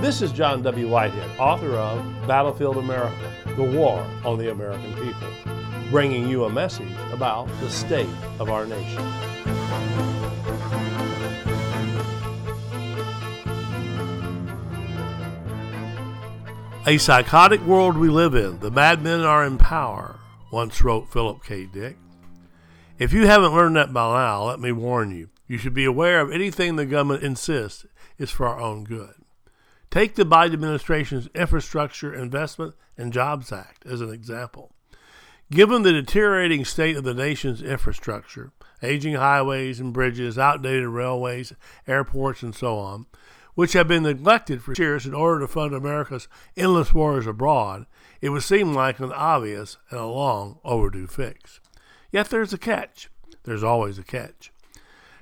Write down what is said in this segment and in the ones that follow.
This is John W. Whitehead, author of Battlefield America The War on the American People, bringing you a message about the state of our nation. A psychotic world we live in. The madmen are in power, once wrote Philip K. Dick. If you haven't learned that by now, let me warn you. You should be aware of anything the government insists is for our own good. Take the Biden administration's Infrastructure Investment and Jobs Act as an example. Given the deteriorating state of the nation's infrastructure, aging highways and bridges, outdated railways, airports, and so on, which have been neglected for years in order to fund America's endless wars abroad, it would seem like an obvious and a long overdue fix. Yet there's a catch. There's always a catch.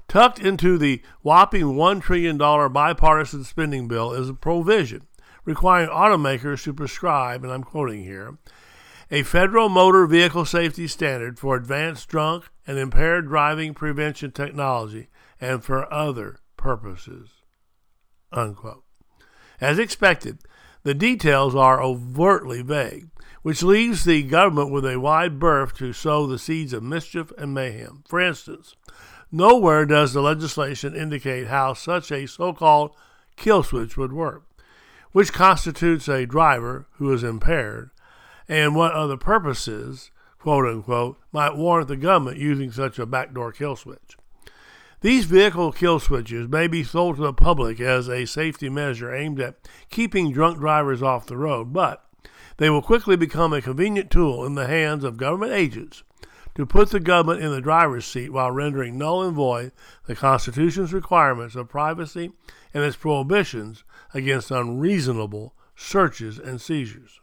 Tucked into the whopping $1 trillion bipartisan spending bill is a provision requiring automakers to prescribe, and I'm quoting here, a federal motor vehicle safety standard for advanced drunk and impaired driving prevention technology and for other purposes. Unquote. As expected, the details are overtly vague, which leaves the government with a wide berth to sow the seeds of mischief and mayhem. For instance, Nowhere does the legislation indicate how such a so called kill switch would work, which constitutes a driver who is impaired, and what other purposes, quote unquote, might warrant the government using such a backdoor kill switch. These vehicle kill switches may be sold to the public as a safety measure aimed at keeping drunk drivers off the road, but they will quickly become a convenient tool in the hands of government agents to put the government in the driver's seat while rendering null and void the Constitution's requirements of privacy and its prohibitions against unreasonable searches and seizures.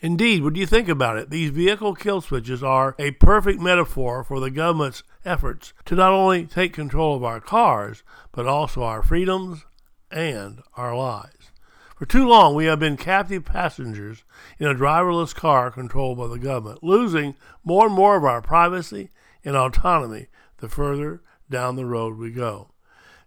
Indeed, when you think about it, these vehicle kill switches are a perfect metaphor for the government's efforts to not only take control of our cars, but also our freedoms and our lives. For too long, we have been captive passengers in a driverless car controlled by the government, losing more and more of our privacy and autonomy the further down the road we go.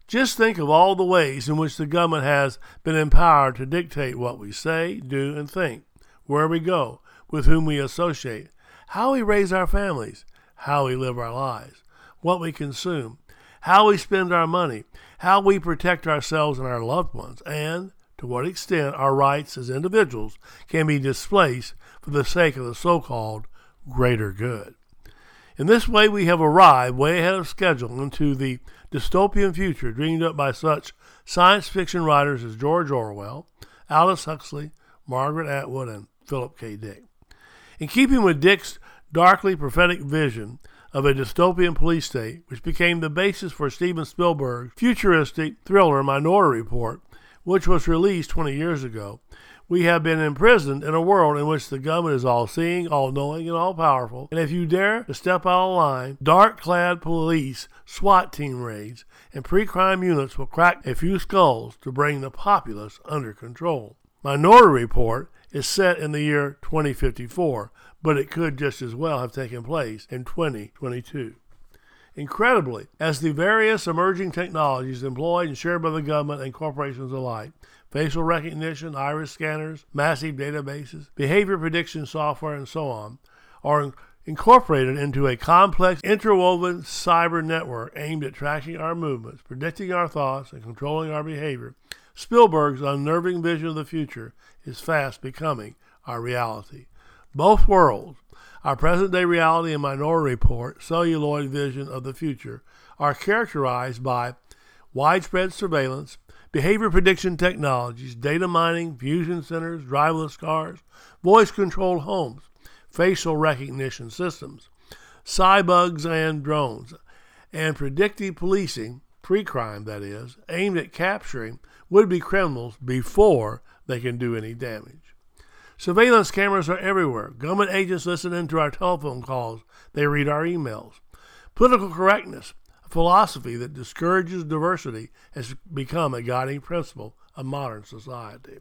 Just think of all the ways in which the government has been empowered to dictate what we say, do, and think, where we go, with whom we associate, how we raise our families, how we live our lives, what we consume, how we spend our money, how we protect ourselves and our loved ones, and to what extent our rights as individuals can be displaced for the sake of the so called greater good. In this way, we have arrived way ahead of schedule into the dystopian future dreamed up by such science fiction writers as George Orwell, Aldous Huxley, Margaret Atwood, and Philip K. Dick. In keeping with Dick's darkly prophetic vision of a dystopian police state, which became the basis for Steven Spielberg's futuristic thriller Minority Report, which was released 20 years ago. We have been imprisoned in a world in which the government is all seeing, all knowing, and all powerful. And if you dare to step out of line, dark clad police, SWAT team raids, and pre crime units will crack a few skulls to bring the populace under control. Minority Report is set in the year 2054, but it could just as well have taken place in 2022. Incredibly, as the various emerging technologies employed and shared by the government and corporations alike facial recognition, iris scanners, massive databases, behavior prediction software, and so on are incorporated into a complex interwoven cyber network aimed at tracking our movements, predicting our thoughts, and controlling our behavior. Spielberg's unnerving vision of the future is fast becoming our reality. Both worlds, our present day reality and Minority Report celluloid vision of the future are characterized by widespread surveillance, behavior prediction technologies, data mining, fusion centers, driverless cars, voice controlled homes, facial recognition systems, cybugs and drones, and predictive policing, pre crime that is, aimed at capturing would be criminals before they can do any damage. Surveillance cameras are everywhere. Government agents listen into our telephone calls. They read our emails. Political correctness, a philosophy that discourages diversity, has become a guiding principle of modern society.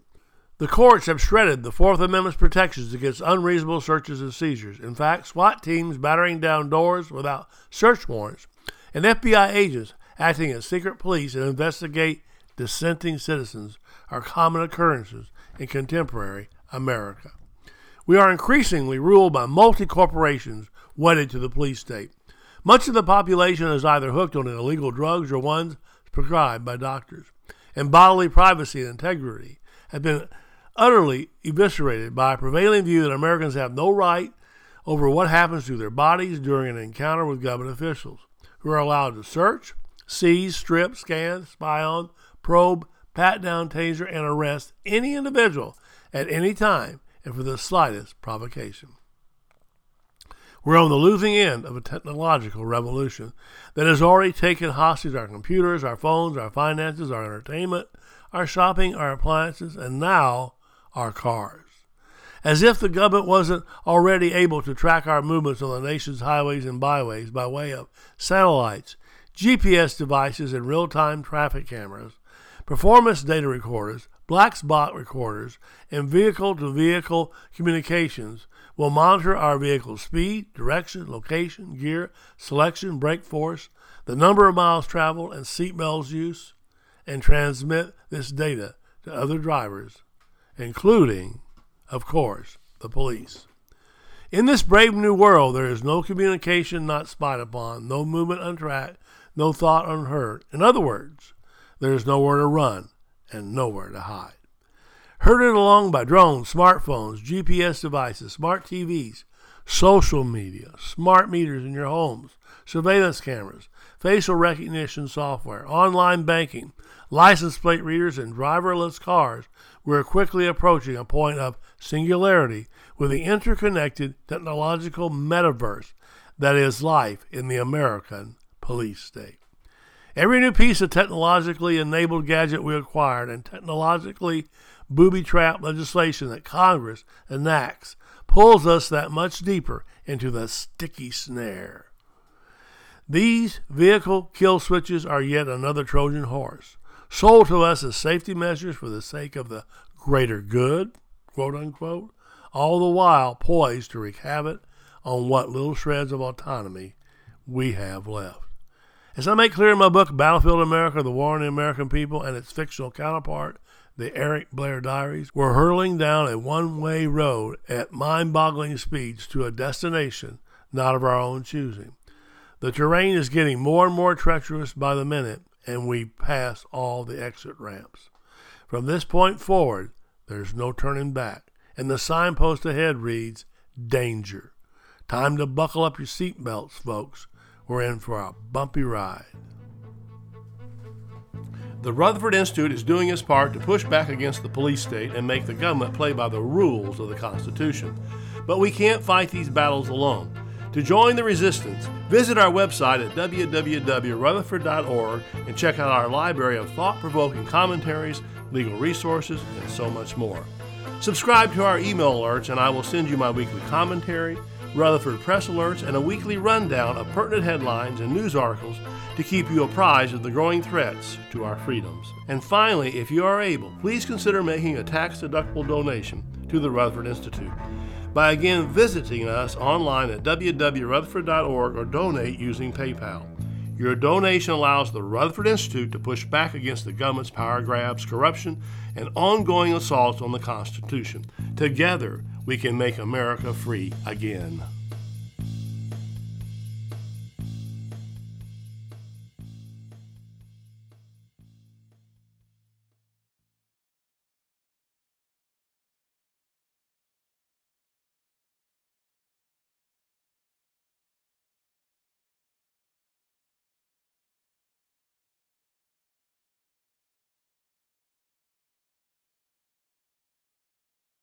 The courts have shredded the Fourth Amendment's protections against unreasonable searches and seizures. In fact, SWAT teams battering down doors without search warrants and FBI agents acting as secret police and investigate dissenting citizens are common occurrences in contemporary America. We are increasingly ruled by multi corporations wedded to the police state. Much of the population is either hooked on illegal drugs or ones prescribed by doctors. And bodily privacy and integrity have been utterly eviscerated by a prevailing view that Americans have no right over what happens to their bodies during an encounter with government officials, who are allowed to search, seize, strip, scan, spy on, probe, pat down, taser, and arrest any individual at any time and for the slightest provocation. We're on the losing end of a technological revolution that has already taken hostage our computers, our phones, our finances, our entertainment, our shopping, our appliances, and now our cars. As if the government wasn't already able to track our movements on the nation's highways and byways by way of satellites, GPS devices, and real time traffic cameras, performance data recorders, black spot recorders, and vehicle to vehicle communications will monitor our vehicle's speed, direction, location, gear, selection, brake force, the number of miles traveled, and seatbelts use, and transmit this data to other drivers, including, of course, the police. In this brave new world, there is no communication not spied upon, no movement untracked, no thought unheard. In other words, there is nowhere to run and nowhere to hide. Herded along by drones, smartphones, GPS devices, smart TVs, social media, smart meters in your homes, surveillance cameras, facial recognition software, online banking, license plate readers, and driverless cars, we're quickly approaching a point of singularity with the interconnected technological metaverse that is life in the American police state. Every new piece of technologically enabled gadget we acquired and technologically booby trap legislation that Congress enacts pulls us that much deeper into the sticky snare. These vehicle kill switches are yet another Trojan horse, sold to us as safety measures for the sake of the greater good, quote unquote, all the while poised to wreak havoc on what little shreds of autonomy we have left. As I make clear in my book, Battlefield America, The War on the American People, and its fictional counterpart, The Eric Blair Diaries, we're hurtling down a one way road at mind boggling speeds to a destination not of our own choosing. The terrain is getting more and more treacherous by the minute, and we pass all the exit ramps. From this point forward, there's no turning back, and the signpost ahead reads Danger. Time to buckle up your seatbelts, folks we're in for a bumpy ride. The Rutherford Institute is doing its part to push back against the police state and make the government play by the rules of the Constitution. But we can't fight these battles alone. To join the resistance, visit our website at www.rutherford.org and check out our library of thought provoking commentaries, legal resources, and so much more. Subscribe to our email alerts, and I will send you my weekly commentary Rutherford press alerts, and a weekly rundown of pertinent headlines and news articles to keep you apprised of the growing threats to our freedoms. And finally, if you are able, please consider making a tax deductible donation to the Rutherford Institute by again visiting us online at www.rutherford.org or donate using PayPal. Your donation allows the Rutherford Institute to push back against the government's power grabs, corruption, and ongoing assaults on the Constitution. Together, we can make America free again.